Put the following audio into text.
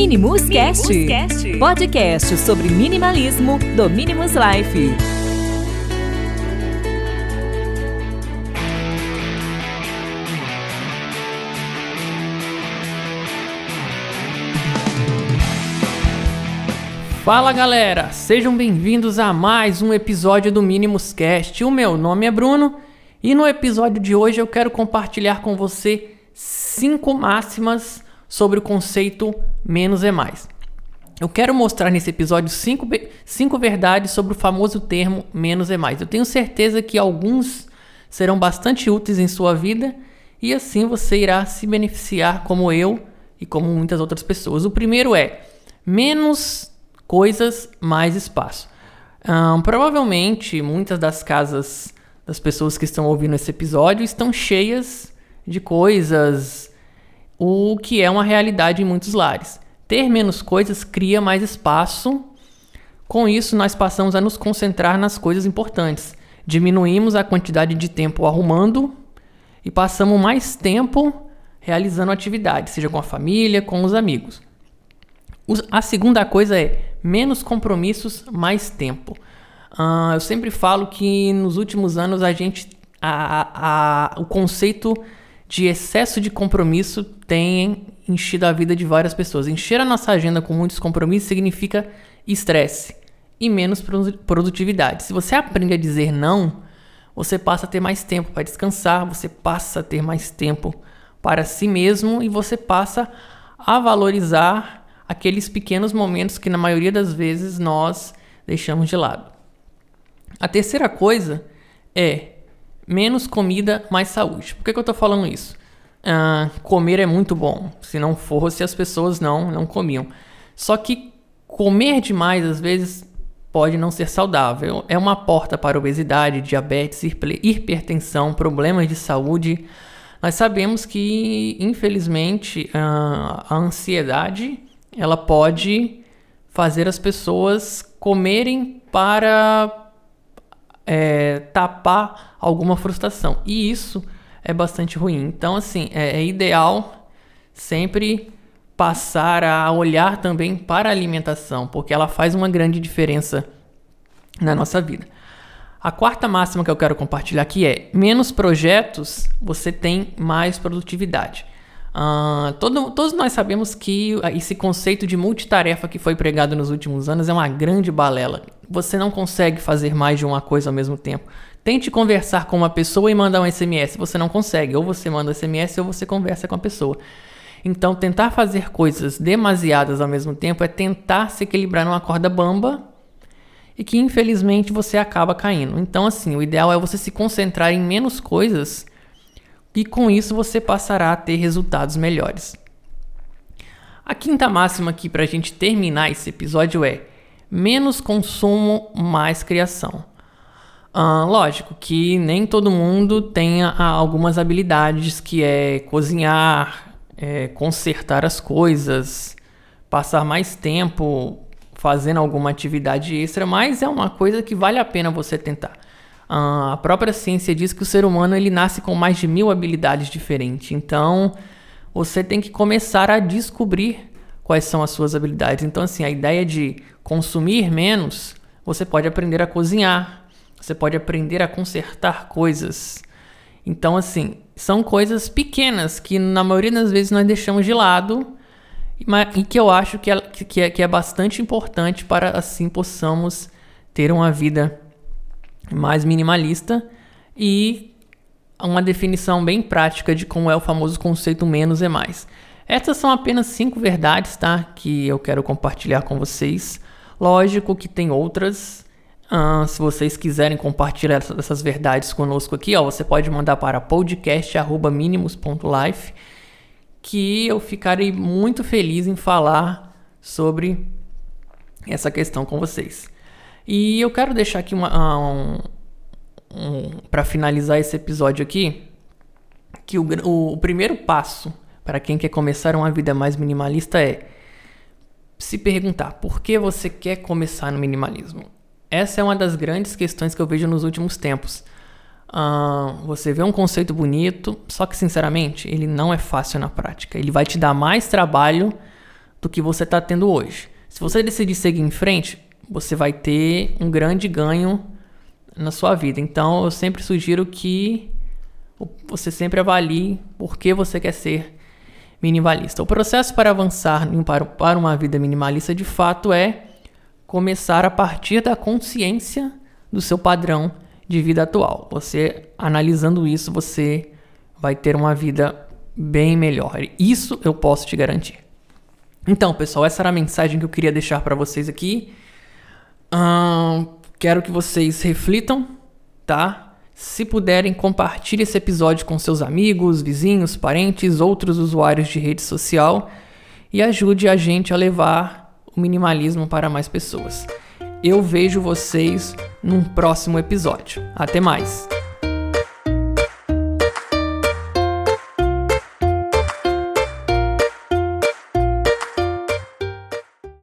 Minimus Cast, podcast sobre minimalismo do Minimus Life. Fala galera, sejam bem-vindos a mais um episódio do Minimus Cast. O meu nome é Bruno e no episódio de hoje eu quero compartilhar com você cinco máximas sobre o conceito menos é mais. Eu quero mostrar nesse episódio cinco, verdades sobre o famoso termo menos é mais. Eu tenho certeza que alguns serão bastante úteis em sua vida e assim você irá se beneficiar como eu e como muitas outras pessoas. O primeiro é menos coisas, mais espaço. Um, provavelmente muitas das casas das pessoas que estão ouvindo esse episódio estão cheias de coisas, o que é uma realidade em muitos lares. Ter menos coisas cria mais espaço. Com isso, nós passamos a nos concentrar nas coisas importantes. Diminuímos a quantidade de tempo arrumando e passamos mais tempo realizando atividades, seja com a família, com os amigos. A segunda coisa é menos compromissos, mais tempo. Uh, eu sempre falo que nos últimos anos a gente. A, a, o conceito de excesso de compromisso tem enchido a vida de várias pessoas. Encher a nossa agenda com muitos compromissos significa estresse e menos produtividade. Se você aprende a dizer não, você passa a ter mais tempo para descansar, você passa a ter mais tempo para si mesmo e você passa a valorizar aqueles pequenos momentos que na maioria das vezes nós deixamos de lado. A terceira coisa é menos comida, mais saúde. Por que, que eu estou falando isso? Uh, comer é muito bom. Se não fosse, as pessoas não, não comiam. Só que comer demais, às vezes, pode não ser saudável. É uma porta para obesidade, diabetes, hipertensão, problemas de saúde. Nós sabemos que, infelizmente, uh, a ansiedade ela pode fazer as pessoas comerem para é, tapar alguma frustração. E isso é bastante ruim. Então, assim, é, é ideal sempre passar a olhar também para a alimentação, porque ela faz uma grande diferença na nossa vida. A quarta máxima que eu quero compartilhar aqui é: menos projetos, você tem mais produtividade. Uh, todo, todos nós sabemos que esse conceito de multitarefa que foi pregado nos últimos anos é uma grande balela. Você não consegue fazer mais de uma coisa ao mesmo tempo. Tente conversar com uma pessoa e mandar um SMS. Você não consegue. Ou você manda um SMS ou você conversa com a pessoa. Então, tentar fazer coisas demasiadas ao mesmo tempo é tentar se equilibrar numa corda bamba e que infelizmente você acaba caindo. Então, assim, o ideal é você se concentrar em menos coisas e com isso você passará a ter resultados melhores. A quinta máxima aqui para a gente terminar esse episódio é: menos consumo, mais criação. Ah, lógico que nem todo mundo tem algumas habilidades que é cozinhar, é, consertar as coisas, passar mais tempo fazendo alguma atividade extra, mas é uma coisa que vale a pena você tentar. Uh, a própria ciência diz que o ser humano ele nasce com mais de mil habilidades diferentes. Então, você tem que começar a descobrir quais são as suas habilidades. Então, assim, a ideia de consumir menos, você pode aprender a cozinhar, você pode aprender a consertar coisas. Então, assim, são coisas pequenas que na maioria das vezes nós deixamos de lado e que eu acho que é, que é, que é bastante importante para assim possamos ter uma vida mais minimalista e uma definição bem prática de como é o famoso conceito menos é mais. Essas são apenas cinco verdades, tá? Que eu quero compartilhar com vocês. Lógico que tem outras. Uh, se vocês quiserem compartilhar essas verdades conosco aqui, ó, você pode mandar para podcast@minimus.life, que eu ficarei muito feliz em falar sobre essa questão com vocês. E eu quero deixar aqui uma, ah, um, um, para finalizar esse episódio aqui, que o, o, o primeiro passo para quem quer começar uma vida mais minimalista é se perguntar por que você quer começar no minimalismo. Essa é uma das grandes questões que eu vejo nos últimos tempos. Uh, você vê um conceito bonito, só que sinceramente ele não é fácil na prática. Ele vai te dar mais trabalho do que você está tendo hoje. Se você decidir seguir em frente, você vai ter um grande ganho na sua vida. Então, eu sempre sugiro que você sempre avalie por que você quer ser minimalista. O processo para avançar para uma vida minimalista de fato é começar a partir da consciência do seu padrão de vida atual. Você analisando isso, você vai ter uma vida bem melhor. Isso eu posso te garantir. Então, pessoal, essa era a mensagem que eu queria deixar para vocês aqui. Quero que vocês reflitam, tá? Se puderem, compartilhe esse episódio com seus amigos, vizinhos, parentes, outros usuários de rede social e ajude a gente a levar o minimalismo para mais pessoas. Eu vejo vocês num próximo episódio. Até mais!